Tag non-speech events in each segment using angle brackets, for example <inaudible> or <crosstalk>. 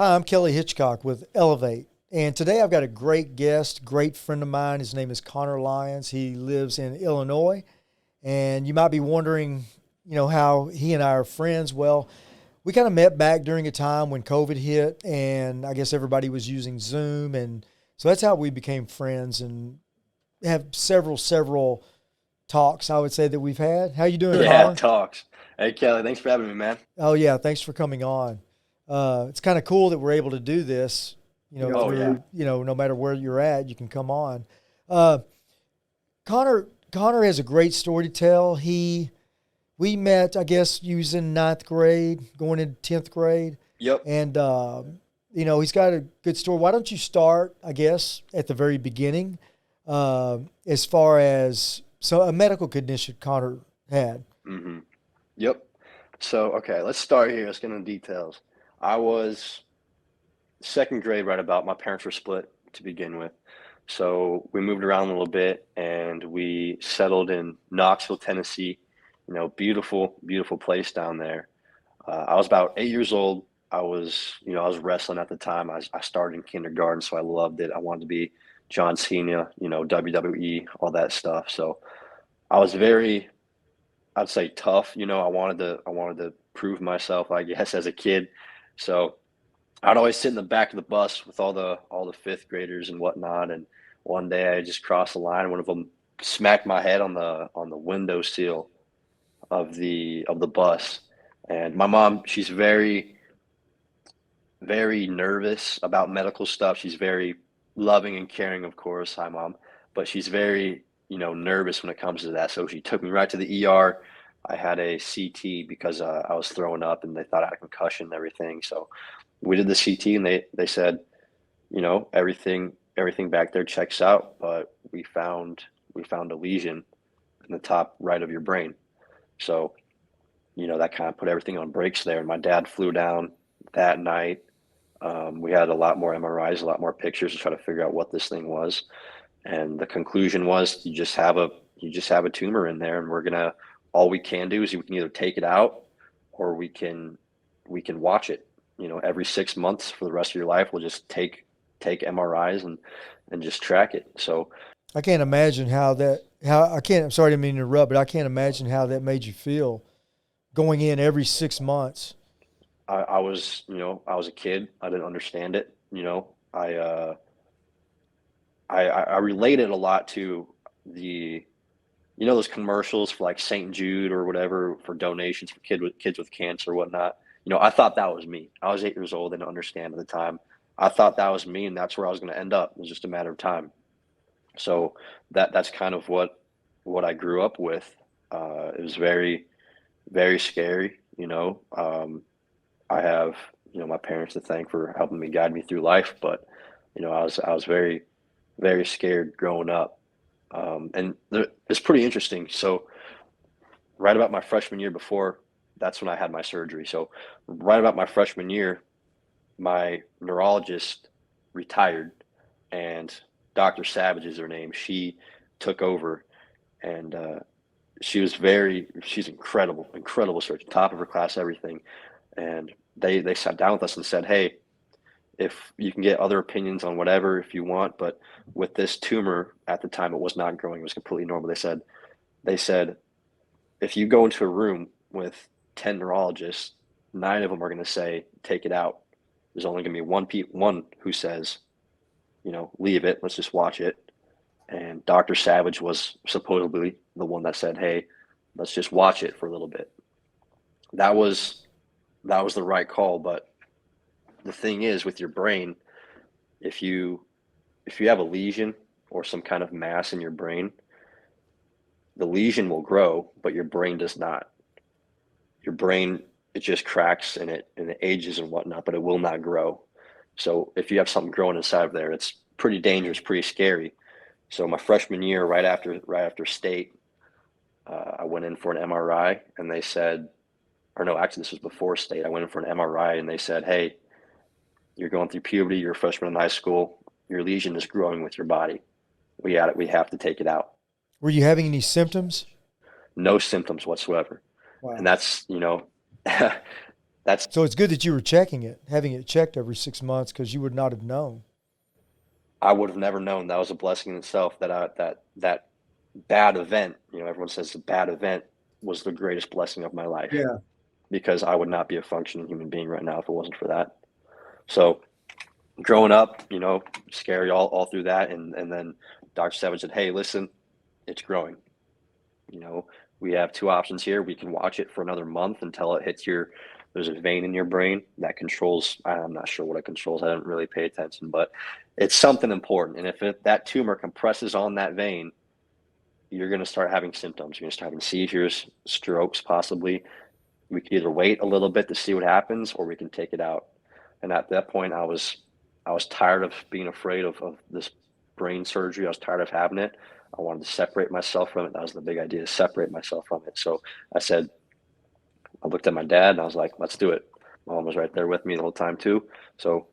Hi, I'm Kelly Hitchcock with Elevate. And today I've got a great guest, great friend of mine. His name is Connor Lyons. He lives in Illinois. And you might be wondering, you know, how he and I are friends. Well, we kind of met back during a time when COVID hit, and I guess everybody was using Zoom. And so that's how we became friends and have several, several talks I would say that we've had. How you doing, Yeah, Connor? talks. Hey, Kelly, thanks for having me, man. Oh yeah, thanks for coming on. Uh, it's kind of cool that we're able to do this. You know, Oh, through, yeah. you know, no matter where you're at, you can come on. Uh, Connor Connor has a great story to tell. He we met, I guess, using ninth grade, going into tenth grade, Yep. and uh, you know he's got a good story. Why don't you start, I guess, at the very beginning, uh, as far as so a medical condition Connor had. hmm Yep. So, okay, let's start here. Let's get into details. I was second grade, right about. My parents were split to begin with. So we moved around a little bit and we settled in Knoxville, Tennessee. You know, beautiful, beautiful place down there. Uh, I was about eight years old. I was, you know, I was wrestling at the time. I, I started in kindergarten, so I loved it. I wanted to be John Cena, you know, WWE, all that stuff. So I was very, I'd say tough. You know, I wanted to, I wanted to prove myself, I guess, <laughs> as a kid. So I'd always sit in the back of the bus with all the all the fifth graders and whatnot. And one day I just crossed the line. One of them smacked my head on the on the window sill of the of the bus. And my mom, she's very very nervous about medical stuff. She's very loving and caring, of course. Hi, mom. But she's very, you know, nervous when it comes to that. So she took me right to the ER. I had a CT because uh, I was throwing up and they thought I had a concussion and everything. So we did the CT and they, they said, you know, everything everything back there checks out, but we found we found a lesion in the top right of your brain. So, you know, that kind of put everything on brakes there. And my dad flew down that night. Um, we had a lot more MRIs, a lot more pictures to try to figure out what this thing was. And the conclusion was you just have a you just have a tumor in there and we're gonna all we can do is we can either take it out or we can we can watch it. You know, every six months for the rest of your life, we'll just take take MRIs and and just track it. So I can't imagine how that how I can't I'm sorry to mean to interrupt, but I can't imagine how that made you feel going in every six months. I, I was, you know, I was a kid. I didn't understand it. You know, I, uh, I, I I related a lot to the, you know, those commercials for like St. Jude or whatever for donations for kid with kids with cancer or whatnot. You know, I thought that was me. I was eight years old. Didn't understand at the time. I thought that was me, and that's where I was going to end up. It was just a matter of time. So that that's kind of what what I grew up with. Uh, it was very, very scary. You know, um, I have you know my parents to thank for helping me guide me through life, but you know I was I was very very scared growing up, um, and it's pretty interesting. So right about my freshman year before that's when I had my surgery. So right about my freshman year, my neurologist retired, and Dr. Savage is her name. She took over, and uh, she was very she's incredible, incredible surgeon, top of her class, everything, and they they sat down with us and said, "Hey, if you can get other opinions on whatever if you want, but with this tumor at the time, it was not growing; it was completely normal." They said, they said, if you go into a room with ten neurologists, nine of them are going to say, "Take it out." There's only going to be one pe- one who says, you know, leave it. Let's just watch it. And Dr. Savage was supposedly the one that said, "Hey, let's just watch it for a little bit." That was that was the right call, but the thing is with your brain, if you if you have a lesion or some kind of mass in your brain, the lesion will grow, but your brain does not. Your brain it just cracks and it and it ages and whatnot, but it will not grow. So if you have something growing inside of there, it's pretty dangerous, pretty scary. So my freshman year, right after right after state, uh, I went in for an MRI, and they said, or no, actually this was before state. I went in for an MRI, and they said, "Hey, you're going through puberty. You're a freshman in high school. Your lesion is growing with your body. We had it. We have to take it out. Were you having any symptoms? No symptoms whatsoever." Wow. And that's you know, <laughs> that's So it's good that you were checking it, having it checked every six months, because you would not have known. I would have never known that was a blessing in itself that I, that that bad event, you know, everyone says a bad event was the greatest blessing of my life. Yeah. Because I would not be a functioning human being right now if it wasn't for that. So growing up, you know, scary all, all through that and and then Dr. Savage said, Hey, listen, it's growing. You know, we have two options here. We can watch it for another month until it hits your there's a vein in your brain that controls i'm not sure what it controls i didn't really pay attention but it's something important and if it, that tumor compresses on that vein you're going to start having symptoms you're going to start having seizures strokes possibly we can either wait a little bit to see what happens or we can take it out and at that point i was i was tired of being afraid of, of this brain surgery i was tired of having it i wanted to separate myself from it that was the big idea separate myself from it so i said I looked at my dad and I was like, let's do it. Mom was right there with me the whole time too. So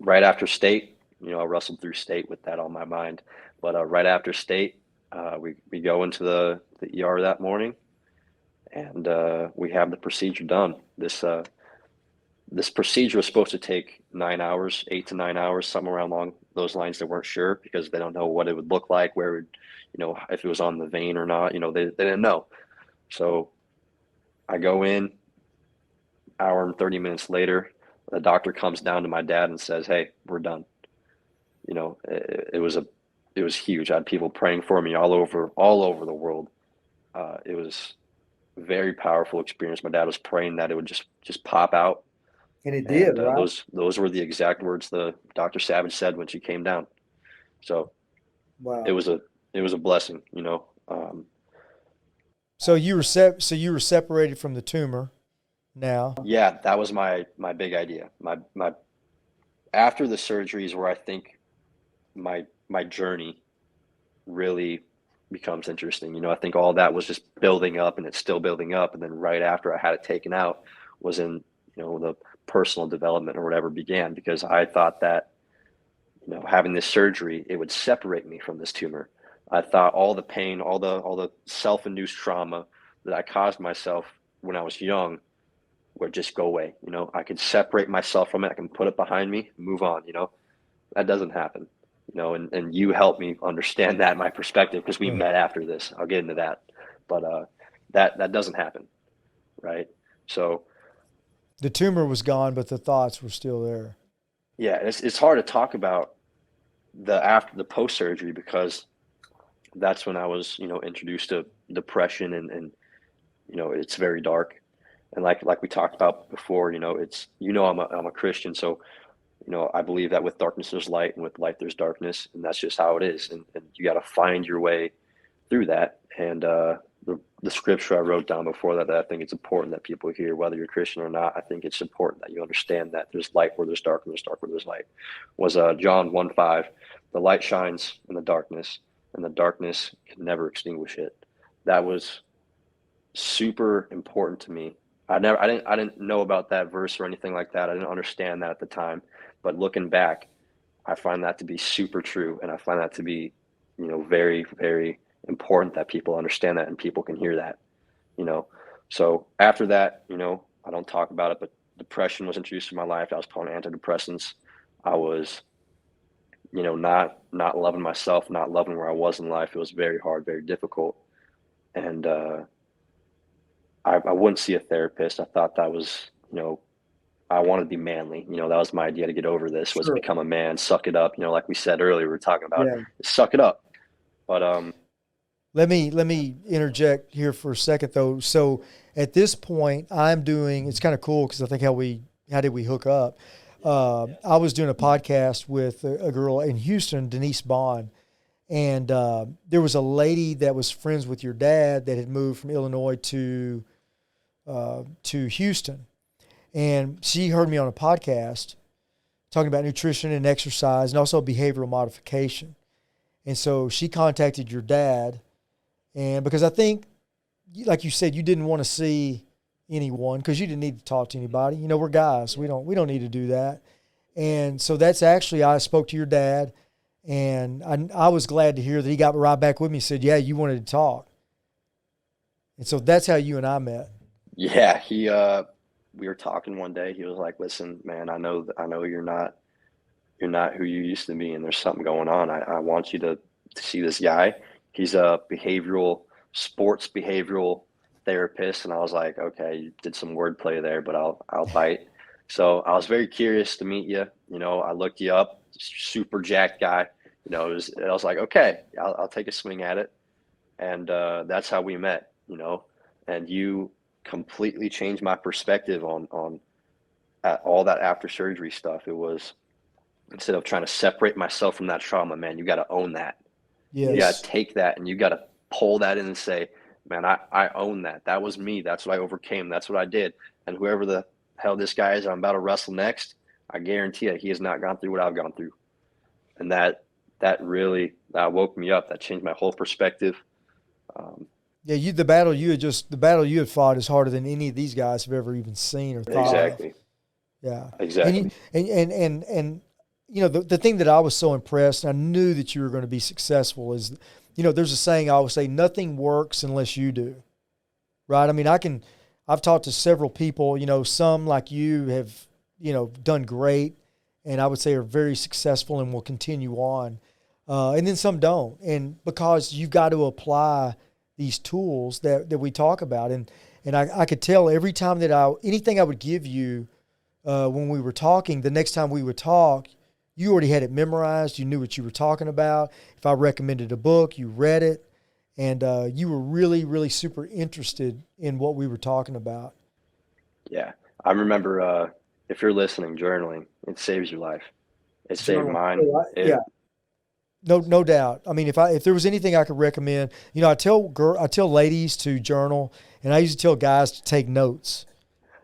right after state, you know, I wrestled through state with that on my mind. But uh, right after state, uh, we, we go into the, the ER that morning and uh, we have the procedure done. This uh, this procedure was supposed to take nine hours, eight to nine hours, somewhere along those lines. They weren't sure because they don't know what it would look like, where, it, you know, if it was on the vein or not. You know, they, they didn't know. So I go in, hour and 30 minutes later, the doctor comes down to my dad and says, Hey, we're done. You know, it, it was a, it was huge. I had people praying for me all over, all over the world. Uh, it was very powerful experience. My dad was praying that it would just, just pop out. And it did, And, uh, right? those, those were the exact words the Dr. Savage said when she came down. So wow. it was a, it was a blessing, you know. Um, so you were sep- so you were separated from the tumor now. Yeah, that was my my big idea. My my after the surgeries where I think my my journey really becomes interesting. You know, I think all that was just building up and it's still building up and then right after I had it taken out was in, you know, the personal development or whatever began because I thought that you know, having this surgery, it would separate me from this tumor. I thought all the pain, all the all the self-induced trauma that I caused myself when I was young would just go away. You know, I could separate myself from it. I can put it behind me, move on. You know, that doesn't happen. You know, and and you helped me understand that my perspective because we Hmm. met after this. I'll get into that, but uh, that that doesn't happen, right? So The tumor was gone, but the thoughts were still there. yeah, it's it's hard to talk about the after the post surgery because that's when I was, you know, introduced to depression and and you know, it's very dark. And like like we talked about before, you know, it's you know I'm a I'm a Christian, so you know, I believe that with darkness there's light and with light there's darkness, and that's just how it is. And, and you got to find your way through that. And uh, the the scripture I wrote down before that, that I think it's important that people hear, whether you're Christian or not. I think it's important that you understand that there's light where there's dark, and there's dark where there's light. Was uh, John one five, the light shines in the darkness, and the darkness can never extinguish it. That was super important to me. I never, I didn't, I didn't know about that verse or anything like that. I didn't understand that at the time. But looking back, I find that to be super true, and I find that to be, you know, very, very important that people understand that and people can hear that. You know, so after that, you know, I don't talk about it, but depression was introduced in my life. I was put on antidepressants. I was, you know, not not loving myself, not loving where I was in life. It was very hard, very difficult, and uh, I, I wouldn't see a therapist. I thought that was, you know, I wanted to be manly. You know, that was my idea to get over this was Sure. become a man, suck it up. You know, like we said earlier, we were talking about Yeah. suck it up. But um, Let me let me interject here for a second though. So at this point, I'm doing. It's kind of cool because I think how we how did we hook up? Uh, I was doing a podcast with a, a girl in Houston, Denise Bond, and uh, there was a lady that was friends with your dad that had moved from Illinois to uh, to Houston, and she heard me on a podcast talking about nutrition and exercise and also behavioral modification. And so she contacted your dad, and because I think, like you said, you didn't want to see anyone because you didn't need to talk to anybody. You know, we're guys. We don't we don't need to do that. And so that's actually I spoke to your dad, and I I was glad to hear that he got right back with me. Said, "Yeah, you wanted to talk." And so that's how you and I met. yeah, he uh, we were talking one day. He was like, "Listen, man, I know I know you're not you're not who you used to be, and there's something going on. I, I want you to, to see this guy. He's a behavioral sports behavioral therapist." And I was like, "Okay, you did some wordplay there, but I'll I'll bite." So I was very curious to meet you. You know, I looked you up, super jacked guy. You know, was, I was like, okay, I'll, I'll take a swing at it. And uh, that's how we met, you know, and you completely changed my perspective on, on all that after surgery stuff. It was instead of trying to separate myself from that trauma, man, you got to own that. Yes. You got to take that and you got to pull that in and say, man, I, I own that. That was me. That's what I overcame. That's what I did. And whoever the hell this guy is I'm about to wrestle next, I guarantee you he has not gone through what I've gone through. And that that really that woke me up. That changed my whole perspective. Um, yeah, you the battle you had just the battle you had fought is harder than any of these guys have ever even seen or thought. Exactly. Of. Yeah. Exactly. And, and and and and you know the the thing that I was so impressed, I knew that you were going to be successful is, you know, there's a saying I always say, nothing works unless you do. Right. I mean, I can I've talked to several people, you know, some like you have, you know, done great and I would say are very successful and will continue on. Uh, and then some don't. And because you've got to apply these tools that, that we talk about. And, and I, I could tell every time that I, anything I would give you uh, when we were talking, the next time we would talk, you already had it memorized. You knew what you were talking about. If I recommended a book, you read it and uh, you were really, really super interested in what we were talking about. Yeah, I remember. Uh, if you're listening, journaling it saves your life. It saved mine. It, yeah, no, no doubt. I mean, if I if there was anything I could recommend, you know, I tell girl, I tell ladies to journal, and I used to tell guys to take notes.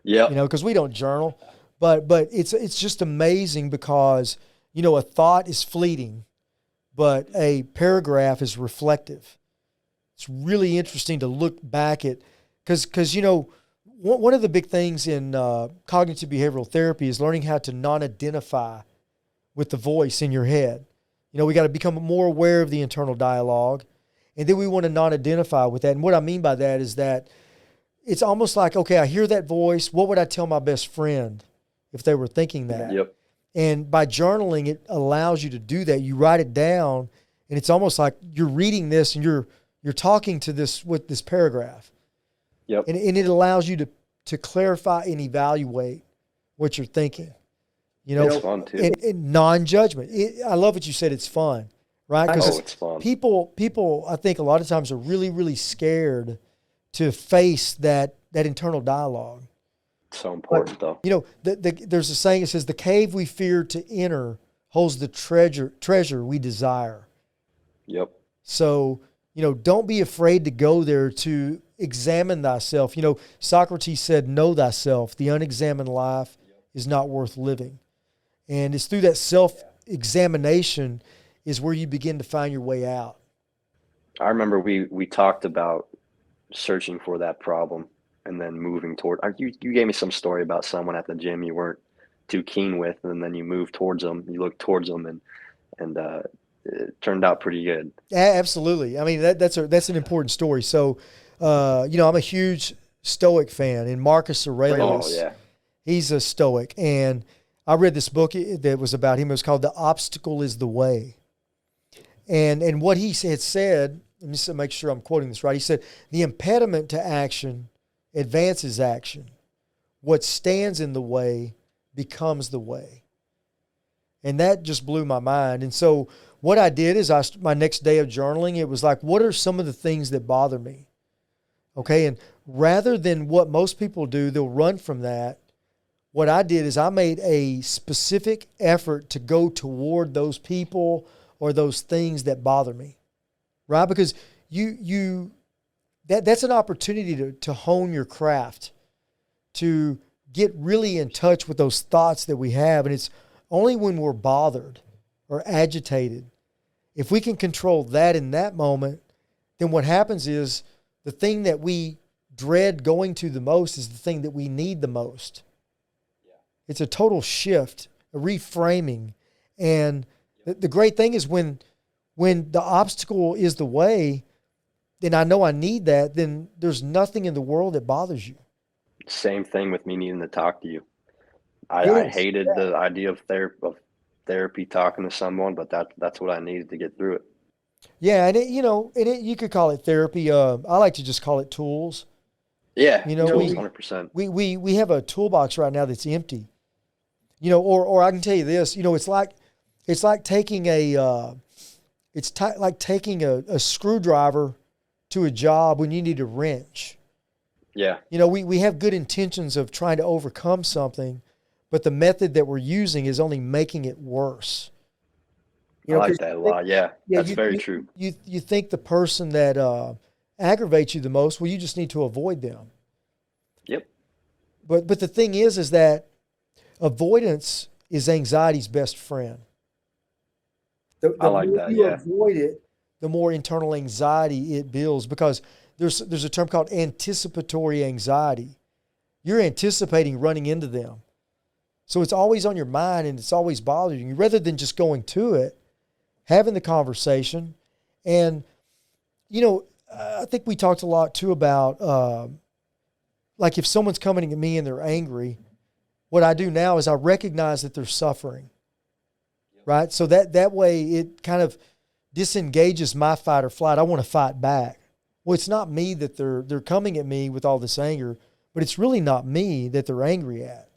Yeah, you know, because we don't journal, but but it's it's just amazing because you know a thought is fleeting, but a paragraph is reflective it's really interesting to look back at because because you know one of the big things in uh, cognitive behavioral therapy is learning how to non-identify with the voice in your head. You know, we got to become more aware of the internal dialogue, and then we want to non-identify with that. And what I mean by that is that it's almost like, okay, I hear that voice. What would I tell my best friend if they were thinking that? Yep. And by journaling, it allows you to do that. You write it down, and it's almost like you're reading this and you're you're talking to this with this paragraph. Yep. And, and it allows you to to clarify and evaluate what you're thinking. You know, it's fun too. And, and non-judgment. It, I love what you said. It's fun, right? Because oh, it's fun. People, people, I think a lot of times are really, really scared to face that that internal dialogue. So important, but, though. You know, the, the, there's a saying that says, "The cave we fear to enter holds the treasure treasure we desire." Yep. So you know, don't be afraid to go there to examine thyself. You know, Socrates said, Know thyself. The unexamined life is not worth living. And it's through that self examination is where you begin to find your way out. I remember we we talked about searching for that problem and then moving toward you you gave me some story about someone at the gym you weren't too keen with and then you moved towards them you looked towards them and and uh, it turned out pretty good. Absolutely. I mean, that, that's a that's an important story. So, uh, you know, I'm a huge Stoic fan, and Marcus Aurelius. Oh, yeah. He's a Stoic, and I read this book that was about him. It was called "The Obstacle Is the Way," and and what he had said. Let me make sure I'm quoting this right. He said, "The impediment to action advances action. What stands in the way becomes the way." And that just blew my mind. And so what I did is I my next day of journaling, it was like, what are some of the things that bother me? Okay, and rather than what most people do, they'll run from that. What I did is I made a specific effort to go toward those people or those things that bother me. Right? Because you you that that's an opportunity to to hone your craft, to get really in touch with those thoughts that we have. And it's only when we're bothered or agitated, if we can control that in that moment, then what happens is the thing that we dread going to the most is the thing that we need the most. Yeah. It's a total shift, a reframing. And the, the great thing is when when the obstacle is the way, then I know I need that, then there's nothing in the world that bothers you. Same thing with me needing to talk to you. I, I hated yeah. the idea of therapy of therapy talking to someone, but that that's what I needed to get through it. Yeah, and it, you know, and it, you could call it therapy. Uh, I like to just call it tools. Yeah, you know, tools, percent. We we we have a toolbox right now that's empty. You know, or or I can tell you this. You know, it's like it's like taking a uh, it's t- like taking a, a screwdriver to a job when you need a wrench. Yeah. You know, we, we have good intentions of trying to overcome something, but the method that we're using is only making it worse. You know, I like that a lot. Yeah, yeah that's you, very you, true. You you think the person that uh, aggravates you the most, well, you just need to avoid them. Yep. But but the thing is, is that avoidance is anxiety's best friend. The, the I like that. You yeah. avoid it, the more internal anxiety it builds because there's there's a term called anticipatory anxiety. You're anticipating running into them. So it's always on your mind and it's always bothering you. Rather than just going to it, having the conversation, and you know, I think we talked a lot too about uh, like if someone's coming at me and they're angry, what I do now is I recognize that they're suffering. Right. So that that way it kind of disengages my fight or flight. I want to fight back. Well, it's not me that they're they're coming at me with all this anger, but it's really not me that they're angry at.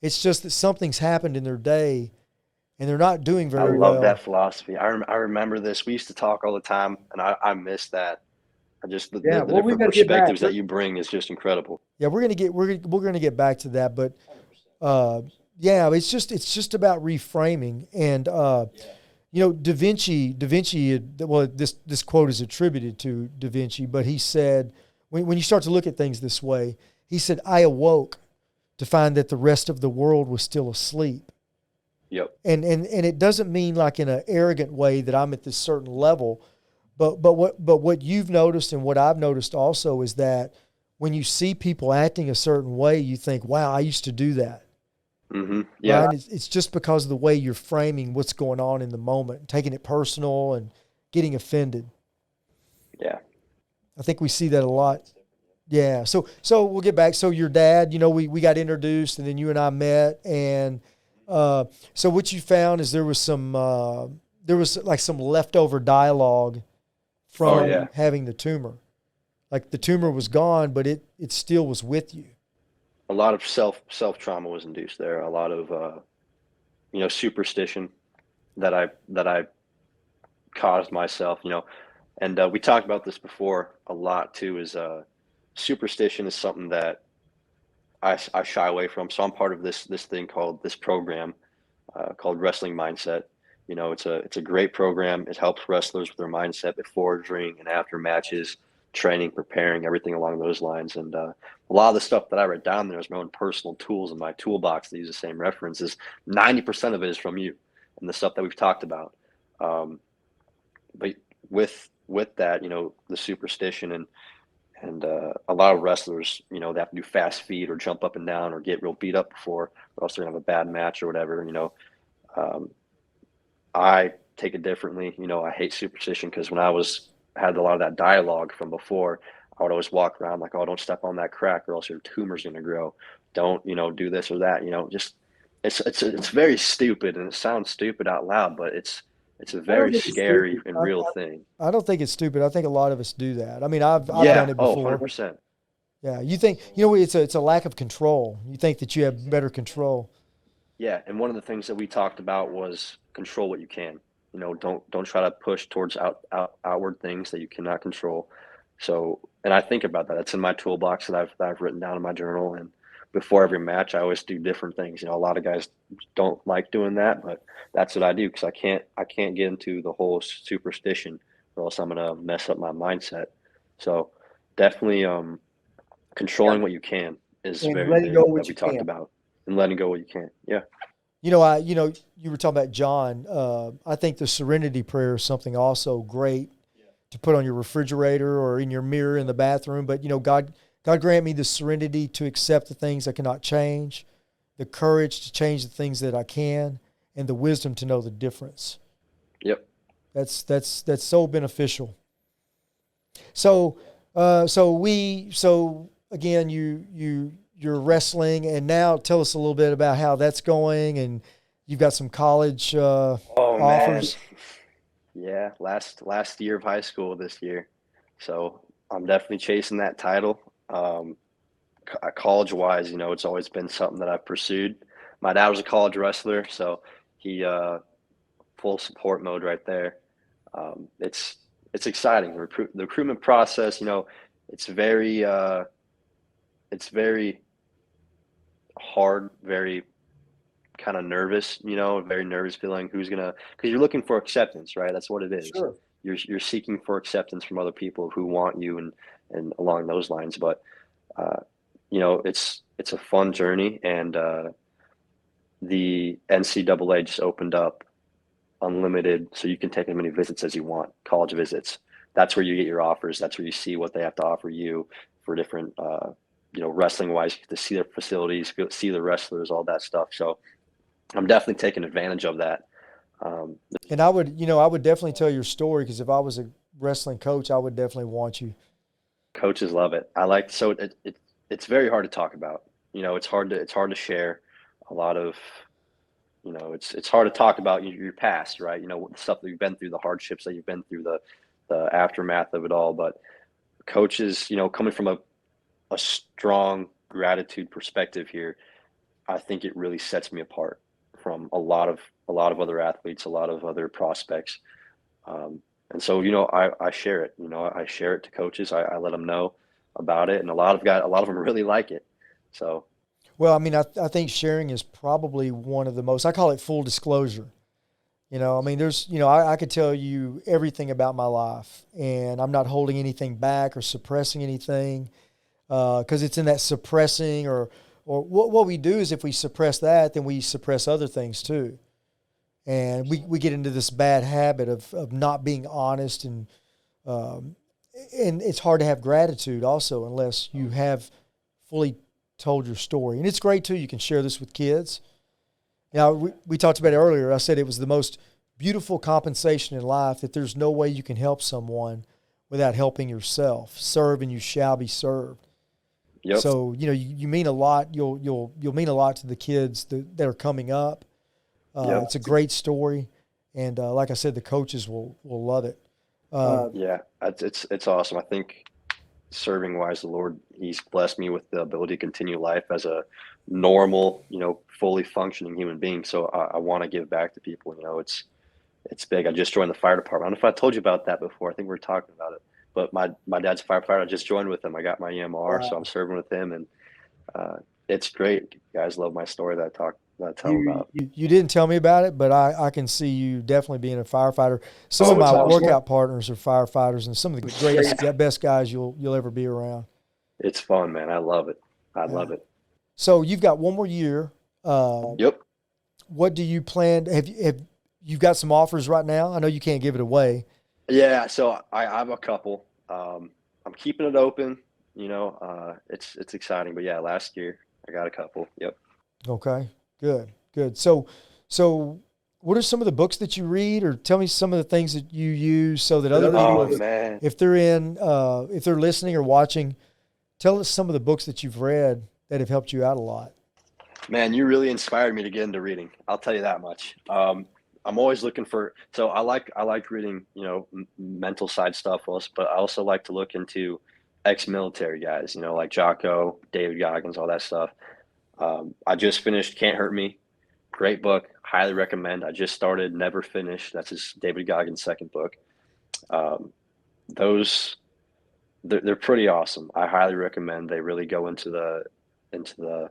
It's just that something's happened in their day and they're not doing very well. I love well. that philosophy. I, rem- I remember this. We used to talk all the time, and I, I miss that. I just the, yeah, the, the well, different perspectives that you bring is just incredible. Yeah, we're gonna get we're we're gonna get back to that, but uh, yeah, it's just it's just about reframing and uh, yeah. You know Da Vinci Da Vinci well this this quote is attributed to Da Vinci, but he said when when you start to look at things this way, he said I awoke to find that the rest of the world was still asleep. Yep. And and and it doesn't mean like in an arrogant way that I'm at this certain level, but but what but what you've noticed and what I've noticed also is that when you see people acting a certain way, you think, "Wow, I used to do that." Mm-hmm. Yeah. Right? It's, it's just because of the way you're framing what's going on in the moment, taking it personal and getting offended. Yeah. I think we see that a lot. Yeah. So so we'll get back. So your dad, you know, we, we got introduced and then you and I met and uh, so what you found is there was some uh, there was like some leftover dialogue from oh, yeah. having the tumor. Like the tumor was gone, but it it still was with you a lot of self self trauma was induced there. A lot of uh, you know superstition that I that I caused myself. You know, and uh, we talked about this before a lot too. Is uh, superstition is something that I, I shy away from. So I'm part of this this thing called this program uh, called Wrestling Mindset. You know, it's a it's a great program. It helps wrestlers with their mindset before, during, and after matches training, preparing, everything along those lines. And uh, a lot of the stuff that I write down there is my own personal tools in my toolbox to use the same references. 90% of it is from you and the stuff that we've talked about. Um, but with with that, you know, the superstition and and uh, a lot of wrestlers, you know, they have to do fast feet or jump up and down or get real beat up before, or else they're gonna have a bad match or whatever. You know, um, I take it differently. You know, I hate superstition because when I was had a lot of that dialogue from before, I would always walk around like, oh, don't step on that crack or else your tumor's going to grow. Don't, you know, do this or that, you know, just it's, it's, it's very stupid and it sounds stupid out loud, but it's, it's a very scary and real I, thing. I don't think it's stupid. I think a lot of us do that. I mean, I've, I've yeah. done it oh, before. Oh, 100%. Yeah. You think, you know, it's a, it's a lack of control. You think that you have better control. Yeah. And one of the things that we talked about was control what you can you know don't don't try to push towards out, out outward things that you cannot control. So and i think about that. That's in my toolbox that i've that i've written down in my journal. And before every match i always do different things. You know a lot of guys don't like doing that but that's what i do because i can't i can't get into the whole superstition or else i'm gonna mess up my mindset. So definitely um controlling yeah. what you can is and very letting go what we talked can. about. And letting go what you can yeah you know, I you know you were talking about John. Uh, I think the Serenity Prayer is something also great to put on your refrigerator or in your mirror in the bathroom. But you know, God God grant me the serenity to accept the things I cannot change, the courage to change the things that I can, and the wisdom to know the difference. Yep. That's that's that's so beneficial. So uh, so we so again you you your wrestling, and now tell us a little bit about how that's going, and you've got some college uh, oh, offers. Man. <laughs> Yeah, last last year of high school this year, so I'm definitely chasing that title. Um, college wise, you know, it's always been something that I've pursued. My dad was a college wrestler, so he uh, full support mode right there. Um, it's it's exciting. The, recruit, the recruitment process, you know, it's very uh, it's very hard, very kind of nervous, you know, very nervous feeling who's gonna because you're looking for acceptance, right? That's what it is. Sure. You're you're seeking for acceptance from other people who want you and and along those lines. But uh, you know, it's it's a fun journey, and uh, the NCAA just opened up unlimited, so you can take as many visits as you want, college visits. That's where you get your offers. That's where you see what they have to offer you for different, uh, you know, wrestling wise, to see their facilities, see the wrestlers, all that stuff. So I'm definitely taking advantage of that. Um, and I would, you know, I would definitely tell your story because if I was a wrestling coach, I would definitely want you. Coaches love it. I like so it, it it's very hard to talk about. You know, it's hard to it's hard to share a lot of you know it's it's hard to talk about your, your past right you know the stuff that you've been through the hardships that you've been through the the aftermath of it all but coaches you know coming from a, a strong gratitude perspective here i think it really sets me apart from a lot of a lot of other athletes a lot of other prospects. Um, and so you know I, I share it you know i share it to coaches. I, I let them know about it and a lot of guys a lot of them <laughs> really like it. So. Well, I mean, I, I think sharing is probably one of the most, I call it full disclosure. You know, I mean, there's, you know, I, I could tell you everything about my life and I'm not holding anything back or suppressing anything because uh, it's in that suppressing or, or what, what we do is if we suppress that, then we suppress other things too. And we, we get into this bad habit of, of not being honest and, um, and it's hard to have gratitude also unless you have fully told your story. And it's great too. You can share this with kids. Now, we, we talked about it earlier. I said it was the most beautiful compensation in life that there's no way you can help someone without helping yourself. Serve and you shall be served. Yep. So, you know, you, you mean a lot. You'll, you'll, you'll mean a lot to the kids that, that are coming up. Uh, yep. It's a great story. And uh, like I said, the coaches will, will love it. Uh, yeah, it's, it's, it's awesome. I think serving wise, the Lord, He's blessed me with the ability to continue life as a normal, you know, fully functioning human being. So I, I want to give back to people. You know, it's it's big. I just joined the fire department. I don't know if I told you about that before. I think we were talking about it. But my my dad's a firefighter. I just joined with him. I got my EMR, wow. so I'm serving with him, and uh, it's great. You guys love my story that I talk that I tell you, about. You, you, didn't tell me about it, but I, I can see you definitely being a firefighter. Some oh, of my workout partners are firefighters, and some of the greatest, best guys you'll you'll ever be around. It's fun, man. I love it. I yeah. love it. So you've got one more year. Uh, yep. What do you plan? Have you have you've got some offers right now? I know you can't give it away. Yeah, so I, I have a couple. Um, I'm keeping it open. You know, uh, it's it's exciting. But yeah, last year I got a couple. Yep. Okay. Good, good. So, so what are some of the books that you read, or tell me some of the things that you use so that other oh, people, if, if, they're in, uh, if they're listening or watching, tell us some of the books that you've read that have helped you out a lot. Man, you really inspired me to get into reading. I'll tell you that much. Um, I'm always looking for. So I like I like reading, you know, m- mental side stuff, but I also like to look into ex-military guys, you know, like Jocko, David Goggins, all that stuff. Um, I just finished Can't Hurt Me. Great book. Highly recommend. I just started Never Finish. That's his David Goggins' second book. Um, those they're, they're pretty awesome. I highly recommend. They really go into the into the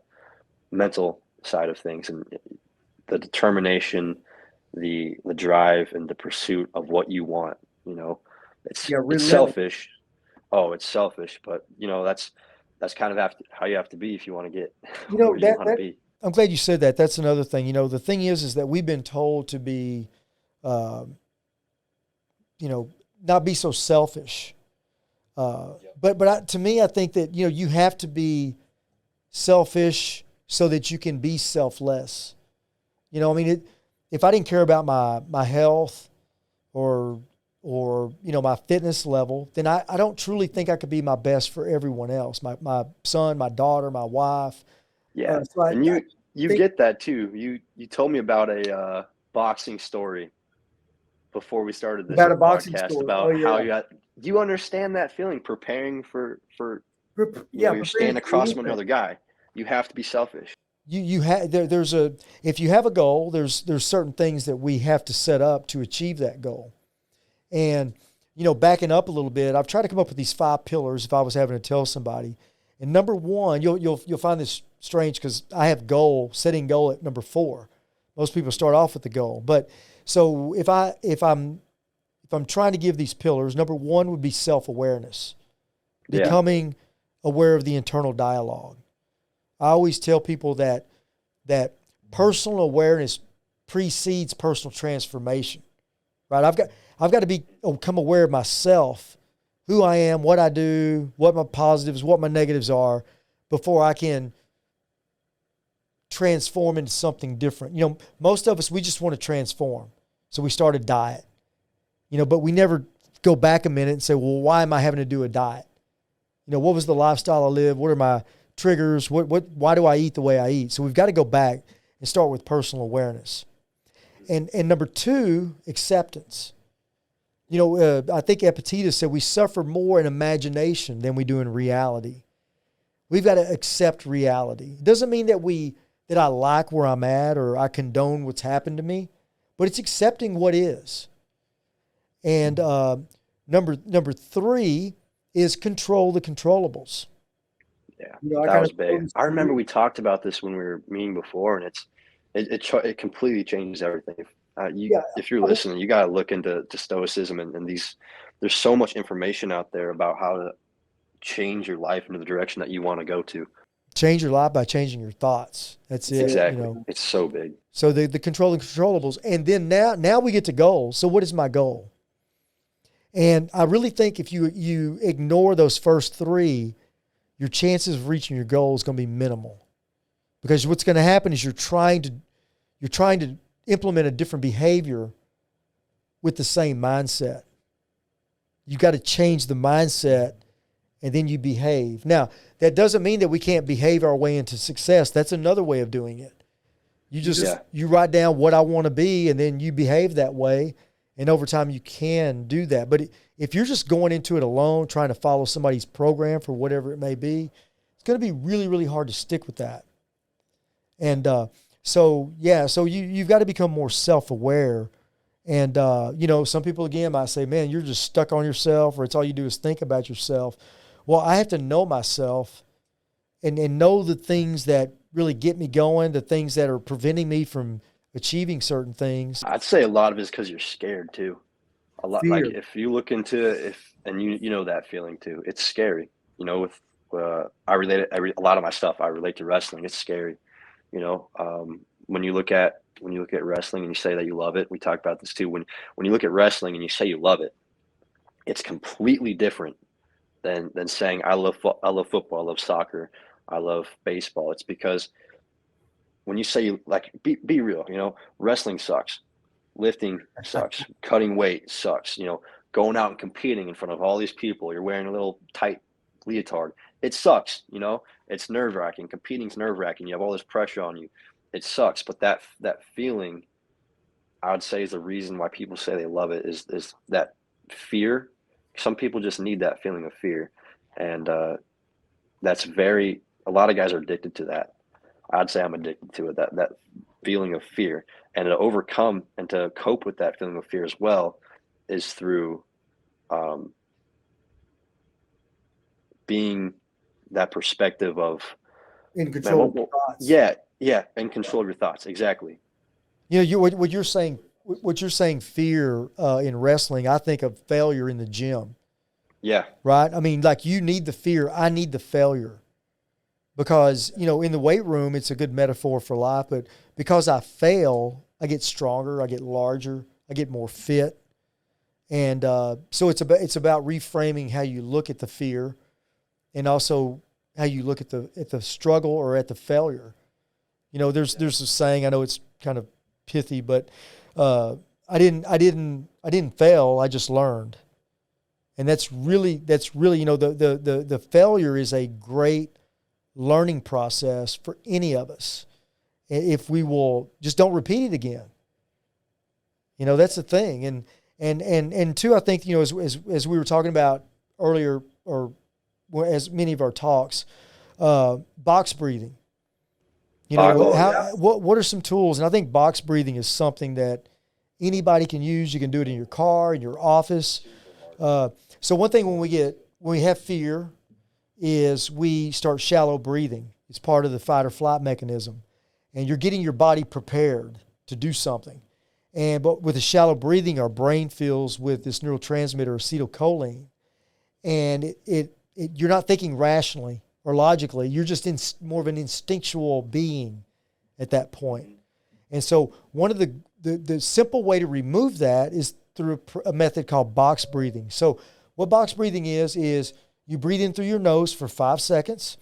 mental side of things and the determination, the the drive, and the pursuit of what you want. You know, it's, yeah, really it's selfish. Oh, it's selfish, but you know that's that's kind of have to, how you have to be if you want to get <laughs> you know that, you that I'm glad you said that. That's another thing. You know, the thing is, is that we've been told to be, um, you know, not be so selfish. Uh, yep. But but I, to me, I think that you know you have to be selfish so that you can be selfless. You know, I mean, it, if I didn't care about my my health or or you know my fitness level, then I, I don't truly think I could be my best for everyone else. My my son, my daughter, my wife. Yeah, uh, so I, and you you think, get that too. You you told me about a uh, boxing story before we started this about a boxing podcast story. about oh, yeah. how you got. Do you understand that feeling? Preparing for for yeah, you're standing across from another guy. You have to be selfish. You you have there, there's a if you have a goal, there's there's certain things that we have to set up to achieve that goal. And, you know, backing up a little bit, I've tried to come up with these five pillars if I was having to tell somebody. And number one, you'll, you'll, you'll find this strange because I have goal, setting goal at number four. Most people start off with the goal. But so if I, if I'm, if I'm trying to give these pillars, number one would be self-awareness, yeah. becoming aware of the internal dialogue. I always tell people that, that personal awareness precedes personal transformation, right? I've got, I've got to be oh, become aware of myself, who I am, what I do, what my positives, what my negatives are, before I can transform into something different. You know, most of us we just want to transform. So we start a diet. You know, but we never go back a minute and say, "Well, why am I having to do a diet?" You know, what was the lifestyle I live? What are my triggers? What what why do I eat the way I eat? So we've got to go back and start with personal awareness. And and number 2, acceptance you know, uh, I think Epictetus said we suffer more in imagination than we do in reality. We've got to accept reality. It doesn't mean that we that I like where I'm at or I condone what's happened to me, but it's accepting what is. And uh, number number three is control the controllables. Yeah, you know, that was big. I remember we talked about this when we were meeting before, and it's it it, it completely changes everything. Uh, you, yeah. if you're listening, you got to look into to stoicism and, and these. There's so much information out there about how to change your life into the direction that you want to go to. Change your life by changing your thoughts. That's it. Exactly. You know? It's so big. So the the controlling controllables, and then now now we get to goals. So what is my goal? And I really think if you you ignore those first three, your chances of reaching your goal is going to be minimal, because what's going to happen is you're trying to you're trying to implement a different behavior with the same mindset. You got to change the mindset and then you behave. Now, that doesn't mean that we can't behave our way into success. That's another way of doing it. You just yeah. you write down what I want to be and then you behave that way and over time you can do that. But if you're just going into it alone trying to follow somebody's program for whatever it may be, it's going to be really really hard to stick with that. And uh, so yeah, so you you've got to become more self aware. And uh, you know, some people again might say, "Man, you're just stuck on yourself, or it's all you do is think about yourself." Well, I have to know myself, and and know the things that really get me going, the things that are preventing me from achieving certain things. I'd say a lot of it is because you're scared too. A lot Fear. like if you look into if and you you know that feeling too. It's scary. You know, with uh, I relate it, I re, a lot of my stuff I relate to wrestling. It's scary you know, um, when you look at when you look at wrestling and you say that you love it, we talk about this too. When when you look at wrestling and you say you love it, it's completely different than than saying I love fo- I love football, I love soccer, I love baseball. It's because when you say like be be real, you know, wrestling sucks, lifting sucks, <laughs> cutting weight sucks, you know, going out and competing in front of all these people, you're wearing a little tight leotard. It sucks, you know. It's nerve wracking. Competing's nerve wracking. You have all this pressure on you. It sucks, but that that feeling, I would say, is the reason why people say they love it. Is is that fear? Some people just need that feeling of fear, and uh, that's very. A lot of guys are addicted to that. I'd say I'm addicted to it. That that feeling of fear, and to overcome and to cope with that feeling of fear as well, is through um, being that perspective of in control man, well, Yeah, yeah, in control of your thoughts. Exactly. You know, you what, what you're saying, what you're saying, fear uh, in wrestling. I think of failure in the gym. Yeah. Right. I mean, like you need the fear. I need the failure because you know in the weight room it's a good metaphor for life. But because I fail, I get stronger. I get larger. I get more fit. And uh, so it's about it's about reframing how you look at the fear and also how you look at the at the struggle or at the failure. You know, there's there's a saying I know it's kind of pithy, but uh, I didn't I didn't I didn't fail. I just learned. And that's really that's really, you know, the the the, the failure is a great learning process for any of us. If we will just don't repeat it again. You know, that's the thing. And and and and two, I think, you know, as as, as we were talking about earlier or as many of our talks, uh, box breathing. You know, how, yeah. what what are some tools? And I think box breathing is something that anybody can use. You can do it in your car, in your office. Uh, so one thing when we get when we have fear is we start shallow breathing. It's part of the fight or flight mechanism, and you're getting your body prepared to do something. And but with the shallow breathing, our brain fills with this neurotransmitter acetylcholine, and it, it, it you're not thinking rationally or logically. You're just in more of an instinctual being at that point. And so one of the the, the simple way to remove that is through a, a method called box breathing. So what box breathing is is you breathe in through your nose for five seconds.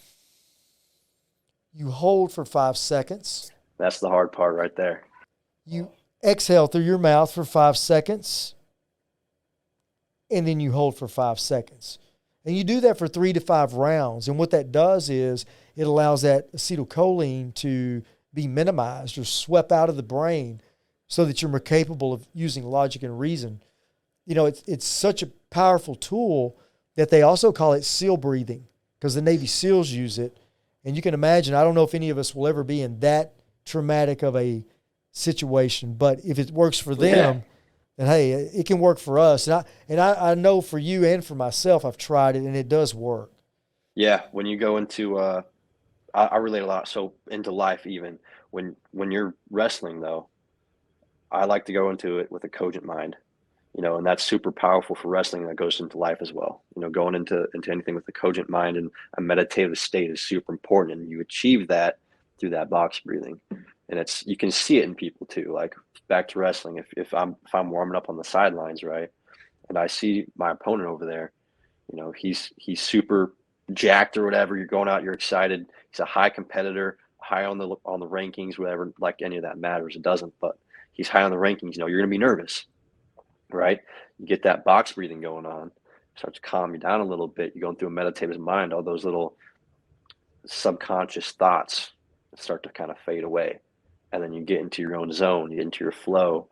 You hold for five seconds. That's the hard part right there. You exhale through your mouth for five seconds. And then you hold for five seconds. And you do that for three to five rounds. And what that does is it allows that acetylcholine to be minimized or swept out of the brain so that you're more capable of using logic and reason. You know, it's, it's such a powerful tool that they also call it SEAL breathing because the Navy SEALs use it. And you can imagine, I don't know if any of us will ever be in that traumatic of a situation, but if it works for them, yeah and hey, it can work for us. And I and I, I know for you and for myself, I've tried it and it does work. Yeah, when you go into, uh, I, I relate a lot. So into life, even when when you're wrestling, though, I like to go into it with a cogent mind, you know, and that's super powerful for wrestling. That goes into life as well. You know, going into into anything with a cogent mind and a meditative state is super important, and you achieve that through that box breathing and it's you can see it in people too. Like back to wrestling, if if I'm if I'm warming up on the sidelines, right, and I see my opponent over there, you know, he's he's super jacked or whatever. You're going out, you're excited. He's a high competitor, high on the on the rankings, whatever. Like any of that matters, it doesn't. But he's high on the rankings. You know, you're gonna be nervous, right? You get that box breathing going on, starts to calm you down a little bit. You're going through a meditative mind. All those little subconscious thoughts start to kind of fade away and then you get into your own zone, you get into your flow,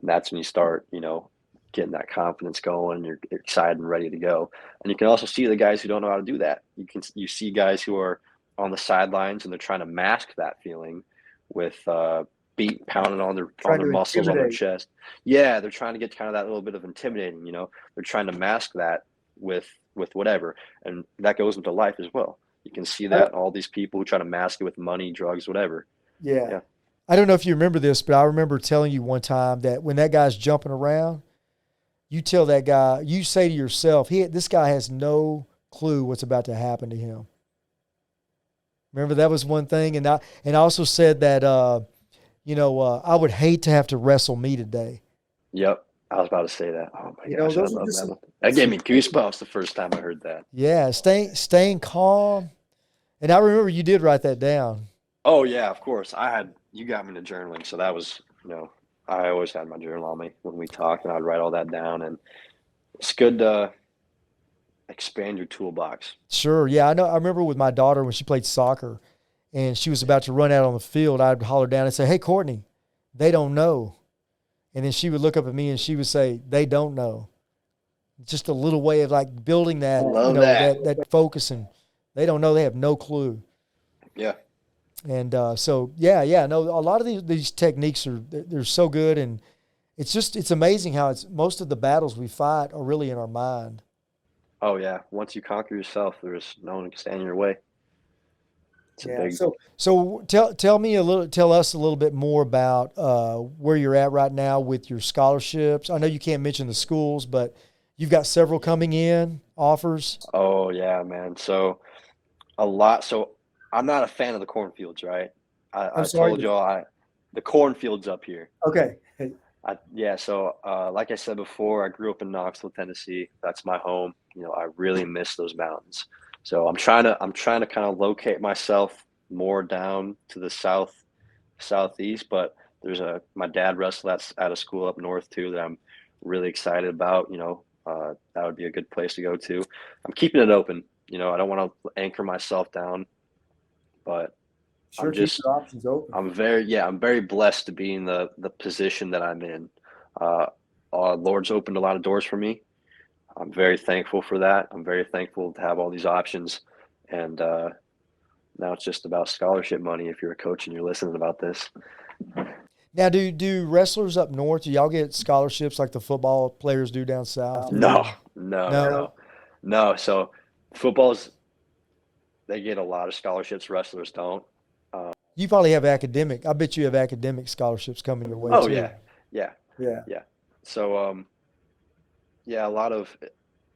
and that's when you start, you know, getting that confidence going. You're excited and ready to go. And you can also see the guys who don't know how to do that. You can you see guys who are on the sidelines and they're trying to mask that feeling with uh, beat pounding on their on their muscles on their chest. Yeah, they're trying to get kind of that little bit of intimidating. You know, they're trying to mask that with with whatever, and that goes into life as well. You can see that all these people who try to mask it with money, drugs, whatever. Yeah. yeah. I don't know if you remember this, but I remember telling you one time that when that guy's jumping around, you tell that guy, you say to yourself, he this guy has no clue what's about to happen to him. Remember that was one thing, and I and I also said that uh, you know uh, I would hate to have to wrestle me today. Yep, I was about to say that. Oh my you gosh, know, I love that. That gave me goosebumps the first time I heard that. Yeah, staying staying calm, and I remember you did write that down. Oh yeah, of course. I had you got me to journaling, so that was you know I always had my journal on me when we talked, and I'd write all that down, and it's good to expand your toolbox. Sure, yeah, I know. I remember with my daughter when she played soccer, and she was about to run out on the field, I'd holler down and say, "Hey, Courtney, they don't know," and then she would look up at me and she would say, "They don't know." Just a little way of like building that, you know, that. that that focus, and they don't know. They have no clue. Yeah and uh, so yeah, yeah, no, a lot of these these techniques are they're so good, and it's just it's amazing how it's most of the battles we fight are really in our mind. Oh yeah, once you conquer yourself, there's no one can stand in your way. Yeah. Big... So so tell tell me a little, tell us a little bit more about uh, where you're at right now with your scholarships. I know you can't mention the schools, but you've got several coming in offers. Oh yeah, man. So a lot. So I'm not a fan of the cornfields, right? I, I told y'all I the cornfields up here. Okay. I, yeah, so uh, like I said before, I grew up in Knoxville, Tennessee. That's my home. You know, I really miss those mountains. So I'm trying to I'm trying to kind of locate myself more down to the south southeast, but there's a my dad wrestled at at a school up north too that I'm really excited about. You know, uh, that would be a good place to go to. I'm keeping it open. You know, I don't want to anchor myself down, but sure, I'm just options open. I'm very yeah, I'm very blessed to be in the the position that I'm in. Uh, uh, Lord's opened a lot of doors for me. I'm very thankful for that. I'm very thankful to have all these options, and uh, now it's just about scholarship money. If you're a coach and you're listening about this. Now, do do wrestlers up north? Do y'all get scholarships like the football players do down south? No, no, no, no. no. So, football's they get a lot of scholarships. Wrestlers don't. Um, you probably have academic. I bet you have academic scholarships coming your way. Oh too. yeah, yeah, yeah, yeah. So, um, yeah, a lot of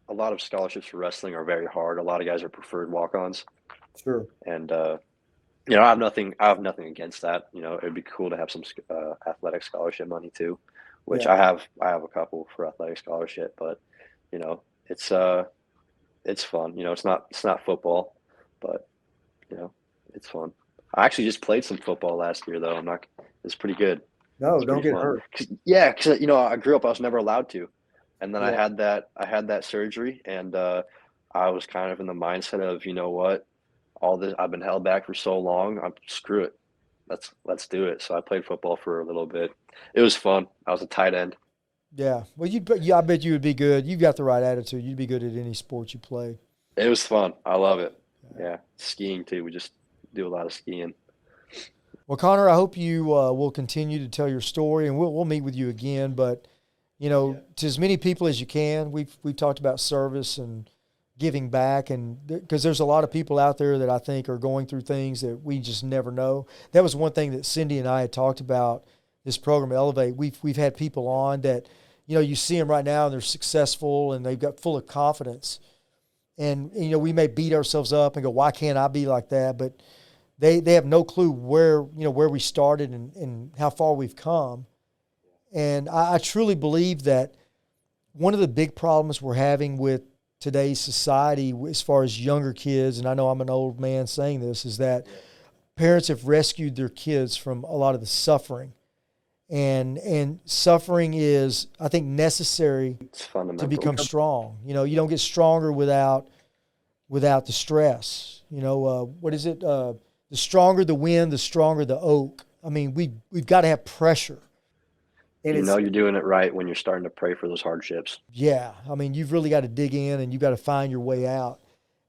a lot of scholarships for wrestling are very hard. A lot of guys are preferred walk-ons. Sure. And uh, you know, I have nothing. I have nothing against that. You know, it'd be cool to have some uh, athletic scholarship money too, which yeah. I have. I have a couple for athletic scholarship, but you know, it's uh, it's fun. You know, it's not it's not football, but you know, it's fun. I actually just played some football last year though. I'm not. It's pretty good. No, don't get fun. hurt. <laughs> Cause, yeah, because you know I grew up. I was never allowed to, and then yeah. I had that. I had that surgery, and uh, I was kind of in the mindset of you know what all this I've been held back for so long. I'm screw it. Let's let's do it. So I played football for a little bit. It was fun. I was a tight end. Yeah. Well, you yeah, I bet you would be good. You've got the right attitude. You'd be good at any sport you play. It was fun. I love it. Yeah. Skiing too. We just do a lot of skiing. Well, Connor, I hope you uh, will continue to tell your story, and we'll we'll meet with you again. But you know, yeah. to as many people as you can. We've we've talked about service and giving back and because there's a lot of people out there that I think are going through things that we just never know. That was one thing that Cindi and I had talked about this program Elevate. We've we've had people on that you know you see them right now and they're successful and they've got full of confidence. And, and you know we may beat ourselves up and go why can't I be like that but they they have no clue where you know where we started and, and how far we've come. And I, I truly believe that one of the big problems we're having with today's society as far as younger kids, and I know I'm an old man saying this, is that parents have rescued their kids from a lot of the suffering. And and suffering is, I think, necessary to become strong. You know, you don't get stronger without without the stress. You know, uh, what is it? Uh, the stronger the wind, the stronger the oak. I mean, we we've got to have pressure. And you know you're doing it right when you're starting to pray for those hardships. Yeah, I mean you've really got to dig in and you've got to find your way out.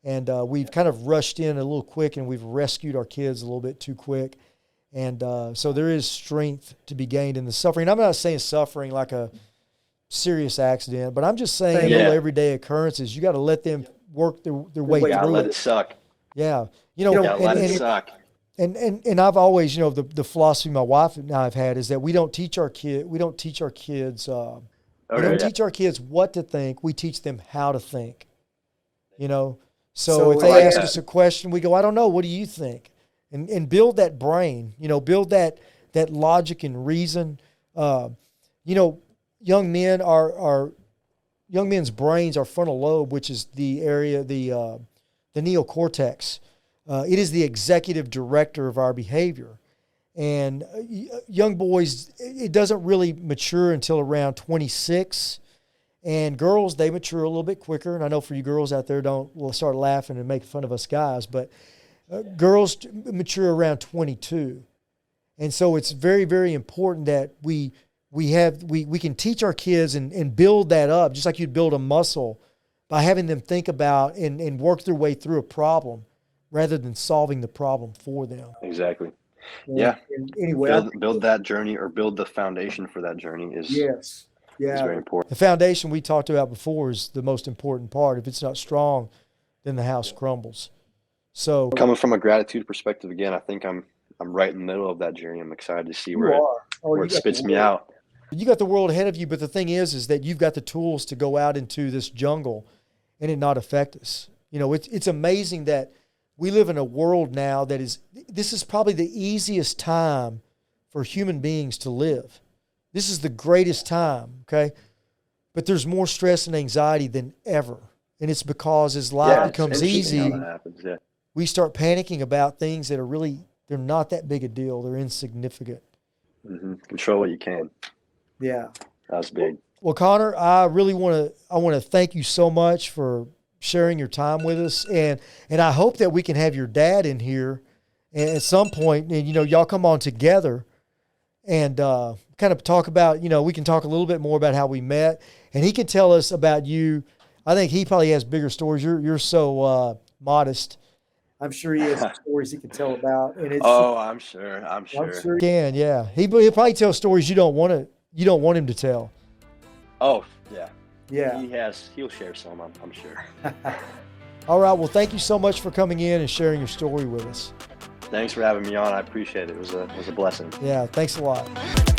And uh, we've kind of rushed in a little quick, and we've rescued our kids a little bit too quick. And uh, so there is strength to be gained in the suffering. I'm not saying suffering like a serious accident, but I'm just saying yeah. little everyday occurrences. You got to let them work their, their way through let it. it suck. Yeah, you know, yeah, and, let it suck and and and I've always, you know, the the philosophy my wife and I've had is that we don't teach our kid, we don't teach our kids, uh, we don't yeah. teach our kids what to think. We teach them how to think. You know, so, so if they like ask that. us a question, we go, I don't know. What do you think? And and build that brain. You know, build that that logic and reason. Uh, you know, young men are are young men's brains are frontal lobe, which is the area the uh, the neocortex uh, it is the executive director of our behavior. And uh, young boys, it doesn't really mature until around 26. And girls, they mature a little bit quicker. And I know for you girls out there, don't will start laughing and make fun of us guys, but uh, girls mature around 22. And so it's very, very important that we we have we, we can teach our kids and, and build that up, just like you'd build a muscle by having them think about and, and work their way through a problem rather than solving the problem for them. Exactly. yeah. anyway, build, build, that journey or build the foundation for that journey is yes, yeah, very important. The foundation we talked about before is the most important part. If it's not strong, then the house crumbles. So coming from a gratitude perspective, again, I think I'm I'm right in the middle of that journey. I'm excited to see where it, oh, where it spits me out. You got the world ahead of you, but the thing is, is that you've got the tools to go out into this jungle, and it not affect us. You know, it's it's amazing that we live in a world now that is, this is probably the easiest time for human beings to live. This is the greatest time, okay? But there's more stress and anxiety than ever. And it's because as life yeah, becomes easy, happens, yeah. we start panicking about things that are really, they're not that big a deal. They're insignificant. hmm Control what you can. Yeah. that's was big. Well, Connor, I really want to I want to thank you so much for sharing your time with us, and and I hope that we can have your dad in here at some point, and you know, y'all come on together and uh, kind of talk about you know we can talk a little bit more about how we met, and he can tell us about you. I think he probably has bigger stories. You're you're so uh, modest. I'm sure he has <laughs> stories he can tell about, and it's Oh, I'm sure. I'm sure. I'm sure he can. Yeah, he he'll probably tell stories you don't want to you don't want him to tell. Oh, yeah. Yeah. He has. He'll share some. I'm, I'm sure. <laughs> All right. Well, thank you so much for coming in and sharing your story with us. Thanks for having me on. I appreciate it. It was a it was a blessing. Yeah. Thanks a lot.